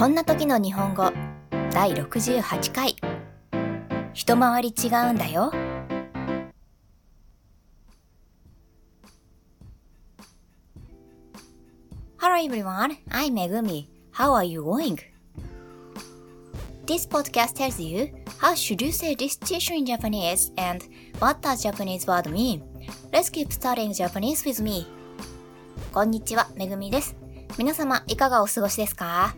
こんな時の日本語第68回一回り違うんだよ Hello everyone, I'm Megumi. How are you going? This podcast tells you how should you say this teacher in Japanese and what does Japanese word mean. Let's keep studying Japanese with me. こんにちは、めぐみです。皆様、いかがお過ごしですか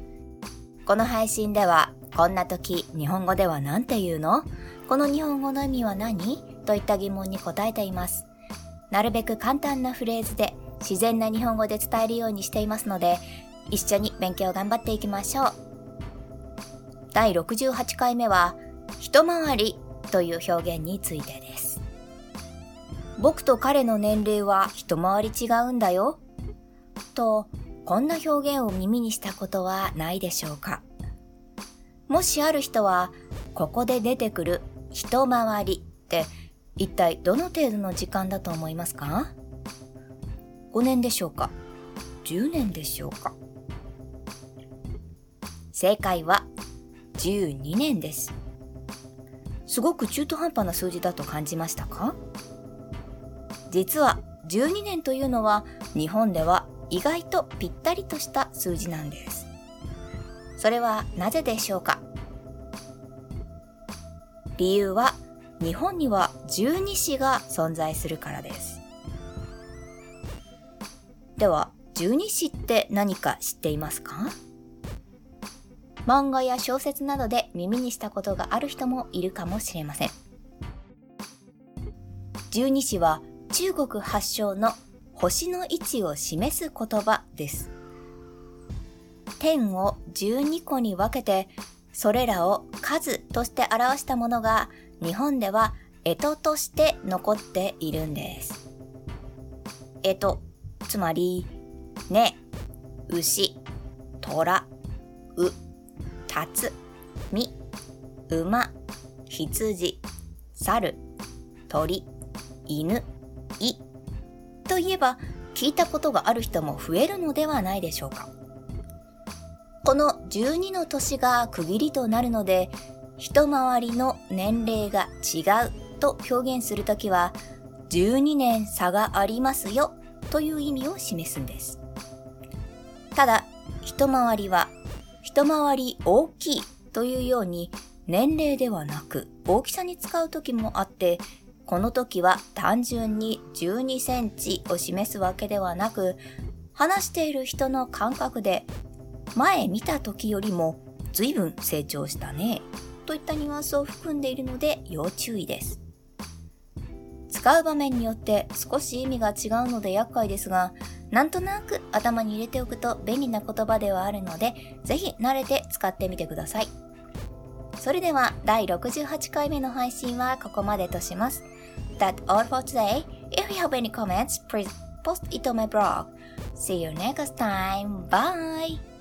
この配信では、こんな時、日本語では何て言うの？この日本語の意味は何？といった疑問に答えています。なるべく簡単なフレーズで自然な日本語で伝えるようにしていますので、一緒に勉強頑張っていきましょう。第68回目は、一回りという表現についてです。僕と彼の年齢は一回り違うんだよ。と、こんな表現を耳にしたことはないでしょうかもしある人は、ここで出てくる一回りって一体どの程度の時間だと思いますか ?5 年でしょうか ?10 年でしょうか？正解は12年です。すごく中途半端な数字だと感じましたか？実は12年というのは日本では意外とぴったりとした数字なんです。それはなぜでしょうか？理由は日本には十二支が存在するからです。では、十二支って何か知っていますか？漫画や小説などで耳にしたことがある人もいるかもしれません。十二支は中国発祥の星の位置を示す言葉です。天を12個に分けて、それらを数として表したものが日本では干支として残っているんです。干支、つまり、ね、牛、虎、う、たつ、み、馬、羊、猿、鳥、犬、い、といえば聞いたことがある人も増えるのではないでしょうか。この12の年が区切りとなるので、一回りの年齢が違うと表現するときは、12年差がありますよという意味を示すんです。ただ、一回りは、一回り大きいというように年齢ではなく大きさに使う時もあって、この時は単純に12センチを示すわけではなく、話している人の感覚で、前見た時よりも随分成長したね、といったニュアンスを含んでいるので要注意です。使う場面によって少し意味が違うので厄介ですが、なんとなく頭に入れておくと便利な言葉ではあるので、ぜひ慣れて使ってみてください。それでは第68回目の配信はここまでとします。That's all for today. If you have any comments, please post it on my blog. See you next time. Bye!